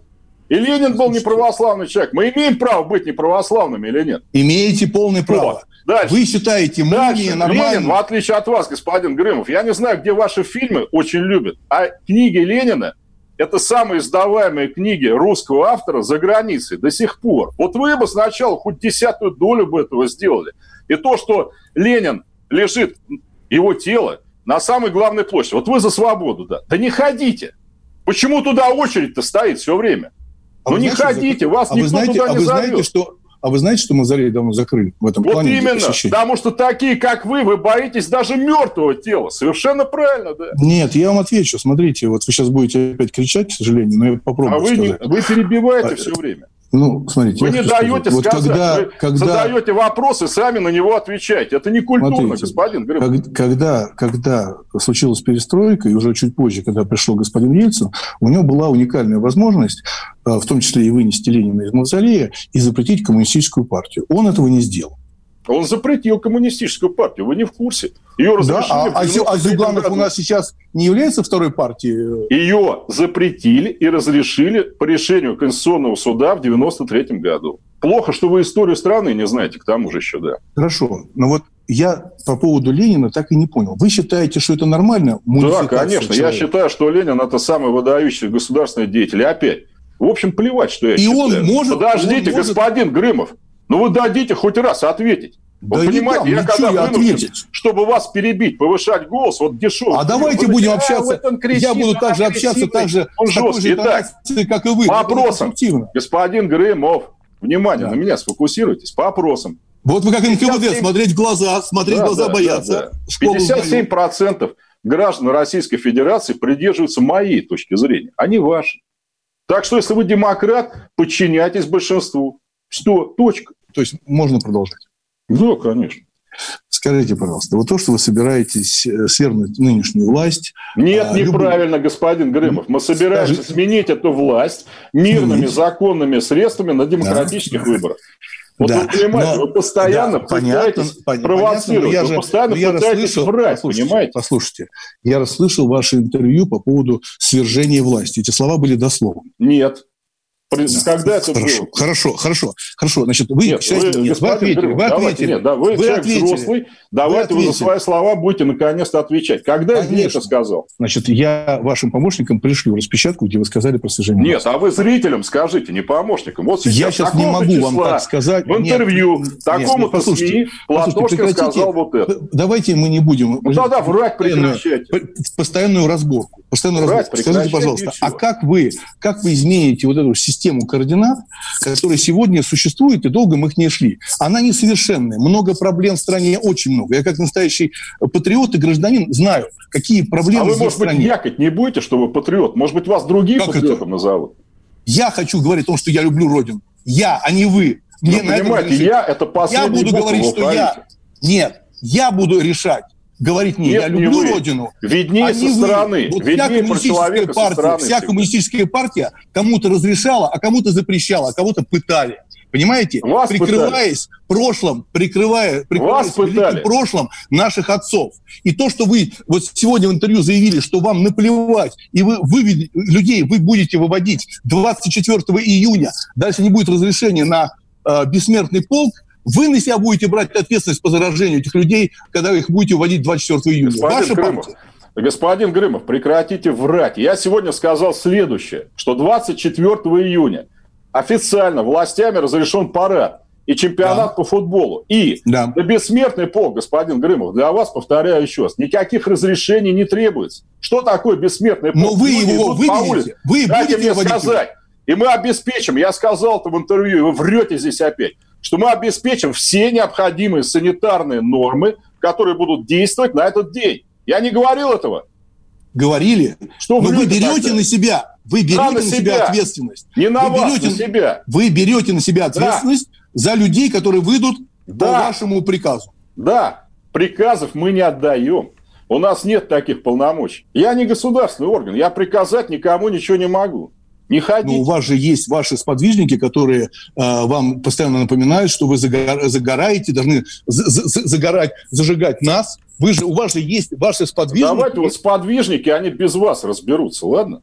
И Ленин был неправославный человек. Мы имеем право быть неправославными или нет? Имеете полное право. Дальше. Вы считаете мумия нормально? Ленин, в отличие от вас, господин Грымов, я не знаю, где ваши фильмы очень любят, а книги Ленина – это самые издаваемые книги русского автора за границей до сих пор. Вот вы бы сначала хоть десятую долю бы этого сделали. И то, что Ленин лежит, его тело, на самой главной площади. Вот вы за свободу, да. Да не ходите. Почему туда очередь-то стоит все время? А ну не знаете, ходите, вас а никто знаете, туда а не вы зовет. знаете, что а вы знаете, что мавзолей давно закрыли в этом вот плане? Вот именно, потому что такие, как вы, вы боитесь даже мертвого тела. Совершенно правильно, да. Нет, я вам отвечу. Смотрите, вот вы сейчас будете опять кричать, к сожалению, но я попробую А вы, сказать. не, вы перебиваете а, все время. Ну, смотрите. Вы не даете сказать. Вот когда, вы когда... задаете вопросы, сами на него отвечаете. Это не культурно, смотрите, господин Гриб. Когда, когда случилась перестройка, и уже чуть позже, когда пришел господин Ельцин, у него была уникальная возможность, в том числе и вынести Ленина из мавзолея, и запретить коммунистическую партию. Он этого не сделал. Он запретил коммунистическую партию, вы не в курсе. Ее разрешили да, а, а, а Зюганов у нас сейчас не является второй партией? Ее запретили и разрешили по решению Конституционного суда в 93 году. Плохо, что вы историю страны не знаете, к тому же еще, да. Хорошо, но вот я по поводу Ленина так и не понял. Вы считаете, что это нормально? Да, конечно. Человека? Я считаю, что Ленин – это самый выдающийся государственный деятель. И опять, в общем, плевать, что я и считаю. он может... Подождите, он может... господин Грымов, ну вы дадите хоть раз ответить. Да вы понимаете, я когда я вынужден, ответить. чтобы вас перебить, повышать голос, вот дешевый. А давайте будем общаться. Кричит, я буду также общаться так же, он с такой же Итак, как и вы. По опросам. Господин Грымов, внимание, да. на меня сфокусируйтесь. По опросам. Вот вы как НКВД, 57... смотреть в глаза, смотреть да, в глаза, да, бояться. Да, да. 57% граждан Российской Федерации придерживаются моей точки зрения, а не вашей. Так что, если вы демократ, подчиняйтесь большинству. Что? Точка. То есть можно продолжать? Да, конечно. Скажите, пожалуйста, вот то, что вы собираетесь э, свергнуть нынешнюю власть... Нет, а, неправильно, любой... господин Грымов. Мы собираемся Скажите... сменить эту власть мирными, законными средствами на демократических да. выборах. Вот да. вы понимаете, но, вы постоянно да, пытаетесь понятно, провоцировать, понятно, вы постоянно я пытаетесь расслышал, врать, послушайте, понимаете? Послушайте, я расслышал ваше интервью по поводу свержения власти. Эти слова были дословны. Нет. Когда это хорошо, было? Хорошо, хорошо, хорошо. Значит, вы, нет, вы, нет, вы ответили. Грымов, вы давайте, ответили. Нет, да, вы, вы человек ответили. взрослый, давайте вы, вы за свои слова будете наконец-то отвечать. Когда Конечно. я это сказал? Значит, я вашим помощникам пришлю распечатку, где вы сказали про сожаление. Нет, а вы зрителям скажите, не помощникам. Вот сейчас, я сейчас не могу вам так сказать. В интервью такому-то СМИ Платошкин сказал вот это. Давайте мы не будем... Ну тогда врать прекращайте. Постоянную разборку. Постоянную разборку. Скажите, пожалуйста, а как вы, как вы измените вот эту систему координат, которая сегодня существует, и долго мы их не шли? Она несовершенная. Много проблем в стране, очень много. Я как настоящий патриот и гражданин знаю, какие проблемы а вы, может быть, якать не будете, что вы патриот? Может быть, вас другие как патриотом это? назовут? Я хочу говорить о том, что я люблю Родину. Я, а не вы. Мне ну, понимаете, я – это последний Я буду говорить, что я... Нет, я буду решать, говорить не, Нет, я люблю не Родину. Виднее а со стороны. Вот вся коммунистическая партия, стороны вся коммунистическая партия кому-то разрешала, а кому-то запрещала, а кого-то пытали. Понимаете? Вас прикрываясь пытали. прошлым, прикрывая, прикрываясь Вас прошлым наших отцов. И то, что вы вот сегодня в интервью заявили, что вам наплевать, и вы выведете людей, вы будете выводить 24 июня, дальше не будет разрешения на э, бессмертный полк, вы на себя будете брать ответственность по заражению этих людей, когда вы их будете уводить 24 июня. Господин Ваша Грымов, партия. Господин Грымов, прекратите врать. Я сегодня сказал следующее, что 24 июня официально властями разрешен парад и чемпионат да. по футболу. И да. на бессмертный полк, господин Грымов, для вас, повторяю еще раз, никаких разрешений не требуется. Что такое бессмертный полк? Но вы Люди его выведете. Вы Дайте мне сказать. И мы обеспечим, я сказал это в интервью, и вы врете здесь опять, что мы обеспечим все необходимые санитарные нормы, которые будут действовать на этот день. Я не говорил этого. Говорили. Что Но вы берете тогда? на себя, вы берете да, на, на себя. себя ответственность. Не на вы вас, берете, на себя. Вы берете на себя ответственность да. за людей, которые выйдут да. по вашему приказу. Да, приказов мы не отдаем. У нас нет таких полномочий. Я не государственный орган, я приказать никому ничего не могу. Не ходите. Но у вас же есть ваши сподвижники, которые э, вам постоянно напоминают, что вы загора, загораете, должны загорать, зажигать нас. Вы же, у вас же есть ваши сподвижники. Давайте вот сподвижники, они без вас разберутся, ладно?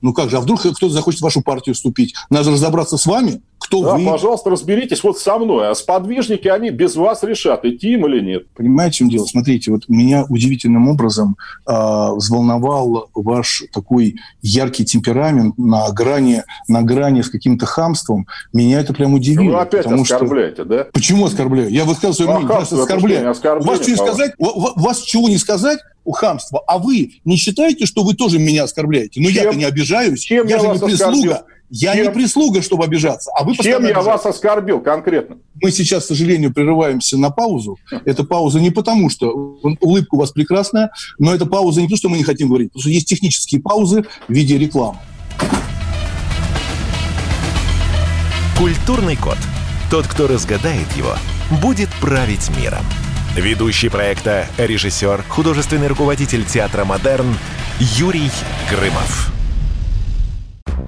Ну как же, а вдруг кто-то захочет в вашу партию вступить? Надо разобраться с вами, кто да, вы. пожалуйста, разберитесь вот со мной. А сподвижники, они без вас решат, идти им или нет. Понимаете, в чем дело? Смотрите, вот меня удивительным образом э, взволновал ваш такой яркий темперамент на грани, на грани с каким-то хамством. Меня это прям удивило. Вы опять оскорбляете, что... да? Почему оскорбляю? Я высказываю свое мнение, а оскорбляю. Вас что не сказать? Вас чего не сказать? у хамства. А вы не считаете, что вы тоже меня оскорбляете? Но я-то не обижаюсь. Чем я, я же не прислуга. Оскорбил? Я Чем? не прислуга, чтобы обижаться, а вы Чем я вас оскорбил конкретно? Мы сейчас, к сожалению, прерываемся на паузу. Эта пауза не потому, что улыбка у вас прекрасная, но это пауза не то, что мы не хотим говорить, потому что есть технические паузы в виде рекламы. Культурный код. Тот, кто разгадает его, будет править миром. Ведущий проекта, режиссер, художественный руководитель театра «Модерн» Юрий Грымов.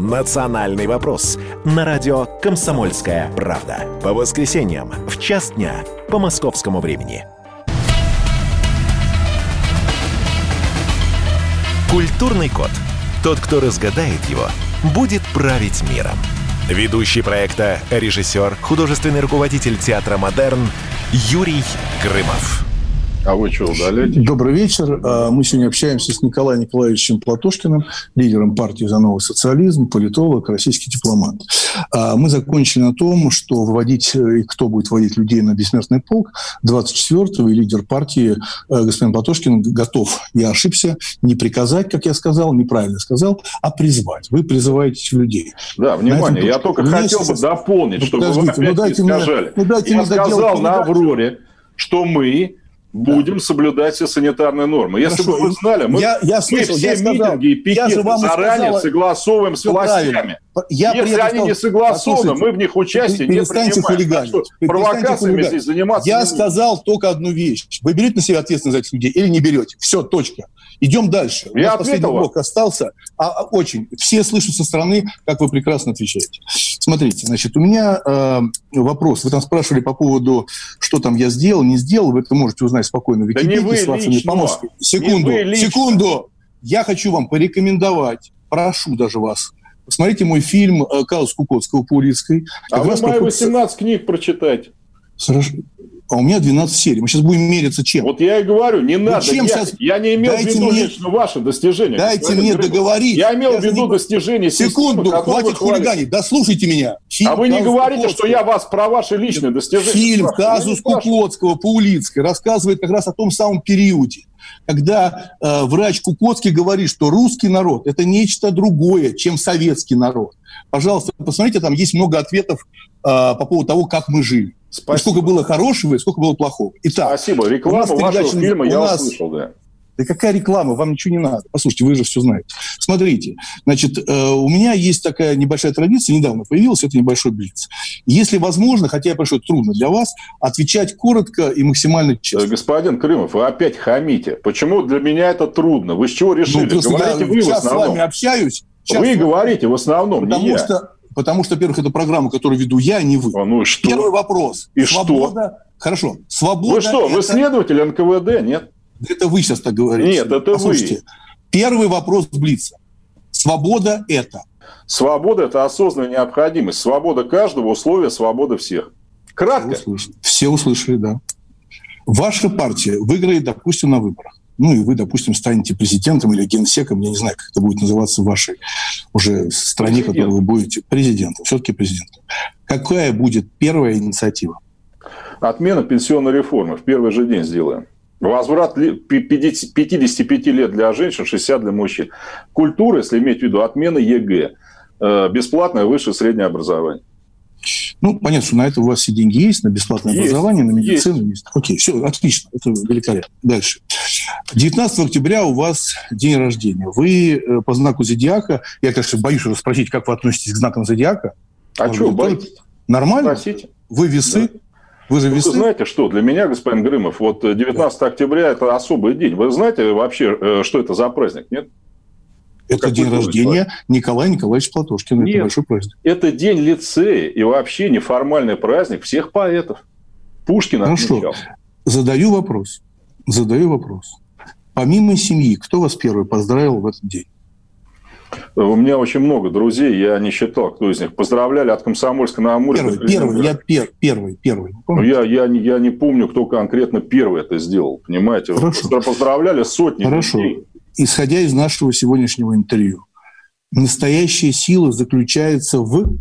«Национальный вопрос» на радио «Комсомольская правда». По воскресеньям в час дня по московскому времени. Культурный код. Тот, кто разгадает его, будет править миром. Ведущий проекта, режиссер, художественный руководитель театра «Модерн» Юрий Грымов. А вы что, удаляете? Добрый вечер. А, мы сегодня общаемся с Николаем Николаевичем Платошкиным, лидером партии «За новый социализм», политолог, российский дипломат. А, мы закончили на том, что выводить, и кто будет вводить людей на бессмертный полк, 24-го, и лидер партии э, господин Платошкин готов, я ошибся, не приказать, как я сказал, неправильно сказал, а призвать. Вы призываете людей. Да, внимание, я только хотел бы дополнить, ну, чтобы вы опять ну, дайте не сказали. Мне, ну, дайте я сказал на «Авроре», что мы будем да. соблюдать все санитарные нормы. Если бы вы знали, мы, я, я слышал, мы все я сказал, митинги и пикеты заранее сказала, согласовываем с властями. Я Если они сказал, не согласованы, мы в них участие не принимаем. Хулиганить. Что провокациями здесь заниматься Я сказал только одну вещь. Вы берете на себя ответственность за этих людей или не берете? Все, точка. Идем дальше. Я У нас последний блок остался. А, а, очень. Все слышат со стороны, как вы прекрасно отвечаете. Смотрите, значит, у меня э, вопрос. Вы там спрашивали по поводу, что там я сделал, не сделал. Вы это можете узнать спокойно в Википедии да не вы с вашими помощниками. Секунду, секунду. Я хочу вам порекомендовать, прошу даже вас, Посмотрите мой фильм э, «Казус Кукотского» по Улицкой. А вы мои 18 книг прочитать. Хорошо а у меня 12 серий. Мы сейчас будем мериться чем? Вот я и говорю, не надо. чем я, сейчас... я не имел дайте в виду мне... лично ваши достижения. Дайте мне Григорий. договорить. Я имел я в виду не... достижения Секунду, системы, хватит хулиганить. Дослушайте меня. Фильм а вы не говорите, Кукотского. что я вас про ваши личные достижения Фильм «Казус Кукотского» по Улицкой рассказывает как раз о том самом периоде, когда э, врач Кукотский говорит, что русский народ – это нечто другое, чем советский народ. Пожалуйста, посмотрите, там есть много ответов э, по поводу того, как мы жили. Спасибо. И сколько было хорошего, и сколько было плохого. Итак, Спасибо. Реклама вашего фильма я нас... услышал, да. Да какая реклама? Вам ничего не надо. Послушайте, вы же все знаете. Смотрите, значит, э, у меня есть такая небольшая традиция, недавно появилась, это небольшой блиц. Если возможно, хотя я прошу, это трудно для вас, отвечать коротко и максимально честно. Господин Крымов, вы опять хамите. Почему для меня это трудно? Вы с чего решили? Ну, Говорите я вы в основном. с вами общаюсь. Вы говорите в основном, потому не что, я. Потому что, во-первых, это программа, которую веду я, а не вы. А ну и что? Первый вопрос. И Свобода. что? Хорошо. Свобода. Вы что, это... вы следователь НКВД, нет? Это вы сейчас так говорите. Нет, это Послушайте, вы. Первый вопрос Блица. Свобода – это? Свобода – это осознанная необходимость. Свобода каждого – условия свободы всех. Кратко. Все услышали, Все услышали да. Ваша партия выиграет, допустим, на выборах ну и вы, допустим, станете президентом или генсеком, я не знаю, как это будет называться в вашей уже стране, в которой вы будете президентом, все-таки президентом. Какая будет первая инициатива? Отмена пенсионной реформы. В первый же день сделаем. Возврат 55 лет для женщин, 60 для мужчин. Культура, если иметь в виду, отмена ЕГЭ. Бесплатное высшее среднее образование. Ну, понятно, что на это у вас все деньги есть, на бесплатное есть, образование, на медицину есть. есть. Окей, все, отлично, это великолепно. Дальше. 19 октября у вас день рождения. Вы э, по знаку зодиака, я, конечно, боюсь уже спросить, как вы относитесь к знакам зодиака. А что, боитесь? Нормально? Спросите. Вы весы? Да. Вызов весны? Вы знаете что, для меня, господин Грымов, вот 19 октября – это особый день. Вы знаете вообще, э, что это за праздник, нет? Это Какой день рождения праздник? Николая Николаевича Платошкина. Нет, это большой праздник. Это день лицея и вообще неформальный праздник всех поэтов. Пушкин Хорошо. отмечал. Задаю вопрос. Задаю вопрос. Помимо семьи, кто вас первый поздравил в этот день? У меня очень много друзей, я не считал, кто из них. Поздравляли от Комсомольска на Амуре. Первый, первый, я пер, первый, первый. Ну, я, я, я не помню, кто конкретно первый это сделал, понимаете? Хорошо. Поздравляли сотни Хорошо. людей исходя из нашего сегодняшнего интервью, настоящая сила заключается в...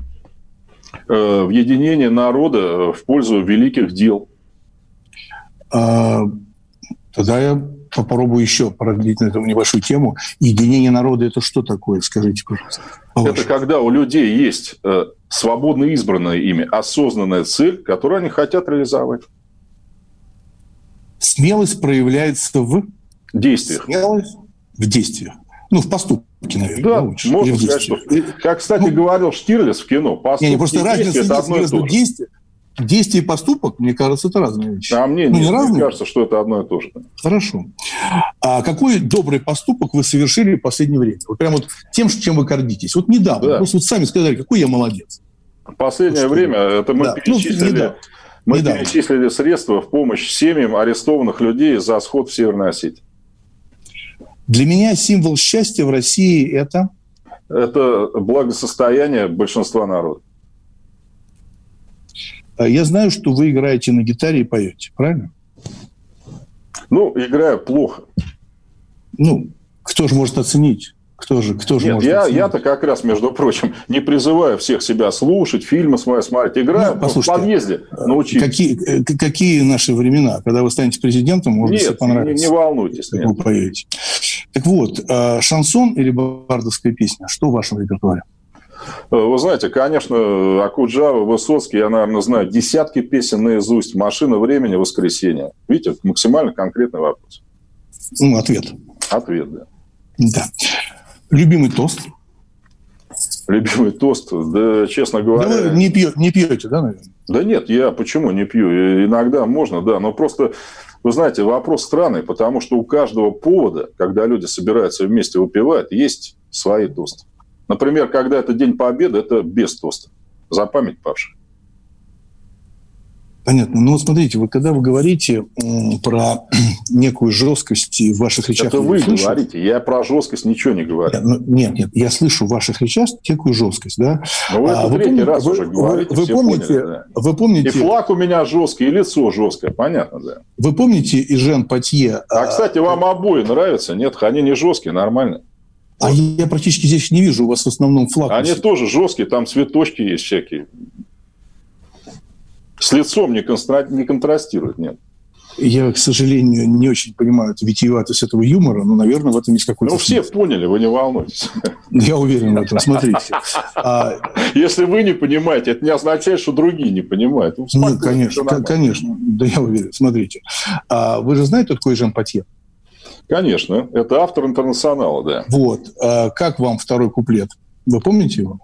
Э, в единении народа в пользу великих дел. А, тогда я попробую еще продлить на эту небольшую тему. Единение народа – это что такое? Скажите, пожалуйста. Это когда у людей есть э, свободно избранная ими осознанная цель, которую они хотят реализовать. Смелость проявляется в действиях. Смелость в действиях. Ну, в поступке, наверное. Да, лучше. можно сказать, что... Как, кстати, ну, говорил Штирлиц в кино, поступки не, не, просто разница это одно между действием, действие и поступок, мне кажется, это разные вещи. А мне, ну, не, не разные? мне кажется, что это одно и то же. Хорошо. А какой добрый поступок вы совершили в последнее время? Вот прям вот тем, чем вы гордитесь. Вот недавно. Да. Просто вот сами сказали, какой я молодец. Последнее вот время это мы да. Ну, перечислили... Ну, мы недавно. перечислили средства в помощь семьям арестованных людей за сход в Северной Осетии. Для меня символ счастья в России это? Это благосостояние большинства народа. А я знаю, что вы играете на гитаре и поете, правильно? Ну, играю плохо. Ну, кто же может оценить? Кто же, кто же Нет, может я, я-то как раз, между прочим, не призываю всех себя слушать, фильмы смотреть, играю ну, в подъезде научить. Какие, э, какие наши времена? Когда вы станете президентом, может нет, быть, понравится. Не, не волнуйтесь. Нет. Вы поедете. Так вот, э, шансон или бардовская песня, что в вашем репертуаре? Э, вы знаете, конечно, Акуджава, Высоцкий, я, наверное, знаю десятки песен наизусть. «Машина времени», «Воскресенье». Видите, максимально конкретный вопрос. Ну, ответ. Ответ, да. Да. Любимый тост? Любимый тост? Да, честно говоря... Да вы не, пьете, не пьете, да, наверное? Да нет, я почему не пью? Иногда можно, да, но просто, вы знаете, вопрос странный, потому что у каждого повода, когда люди собираются вместе выпивать, есть свои тосты. Например, когда это День Победы, это без тоста. За память павших. Понятно. Ну, вот смотрите, вот когда вы говорите про некую жесткость в ваших речах... Это вы слышу, говорите, я про жесткость ничего не говорю. Нет, ну, нет, нет, я слышу в ваших речах некую жесткость, да? Ну, вы а, вы третий помните, раз вы, уже говорите, вы, вы помните, поняли, да. вы помните... И флаг у меня жесткий, и лицо жесткое, понятно, да. Вы помните и Жен Патье... А, кстати, вам обои нравятся? Нет, они не жесткие, нормально. А вот. я практически здесь не вижу, у вас в основном флаг. Они тоже жесткие, там цветочки есть всякие. С лицом не, констра... не контрастирует, нет. Я, к сожалению, не очень понимаю эту витиеватость этого юмора, но, наверное, в этом есть какой-то... Ну, все поняли, вы не волнуйтесь. Я уверен в этом, смотрите. А... Если вы не понимаете, это не означает, что другие не понимают. Ну, ну конечно, конечно, да я уверен. Смотрите, а вы же знаете, кто такой Жан Патье? Конечно, это автор «Интернационала», да. Вот. А как вам второй куплет? Вы помните его?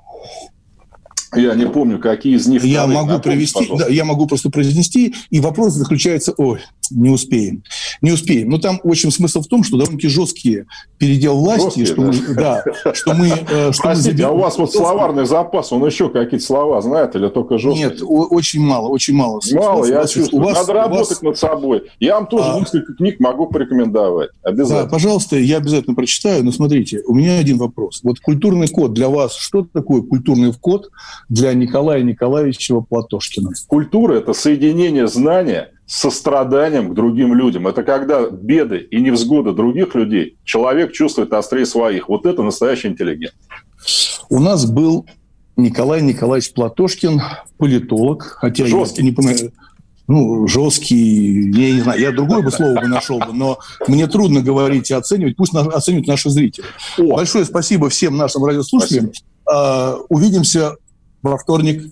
Я не помню, какие из них. Я могу привести, да, я могу просто произнести, и вопрос заключается, ой, не успеем, не успеем. Но там очень смысл в том, что довольно-таки жесткие передел власти, жесткие, что да. мы, да, что мы, э, что Простите, мы заберем... а у вас вот словарный запас, он еще какие-то слова знает или только жесткие? Нет, очень мало, очень мало. Мало, я чувствую. У вас, Надо работать вас... над собой. Я вам тоже а... несколько книг могу порекомендовать. Обязательно. Да, пожалуйста, я обязательно прочитаю. Но смотрите, у меня один вопрос. Вот культурный код для вас, что такое культурный код для Николая Николаевича Платошкина? Культура – это соединение знания состраданием к другим людям. Это когда беды и невзгоды других людей человек чувствует острее своих. Вот это настоящий интеллигент. У нас был Николай Николаевич Платошкин, политолог, хотя Жесткий. я не понимаю, ну, жесткий, я не знаю, я другое бы слово бы нашел бы, но мне трудно говорить и оценивать, пусть оценивают наши зрители. О. Большое спасибо всем нашим радиослушателям. Спасибо. А, увидимся во вторник.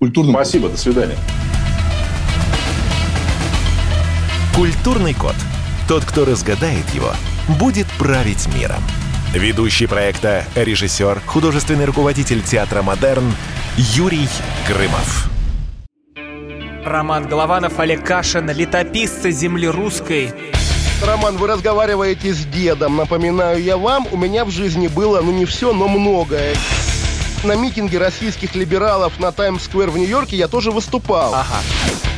Культурный Спасибо, до свидания. Культурный код. Тот, кто разгадает его, будет править миром. Ведущий проекта, режиссер, художественный руководитель театра «Модерн» Юрий Грымов. Роман Голованов, Олег Кашин, летописцы земли русской. Роман, вы разговариваете с дедом. Напоминаю я вам, у меня в жизни было, ну не все, но многое. На митинге российских либералов на Таймс-сквер в Нью-Йорке я тоже выступал. Ага.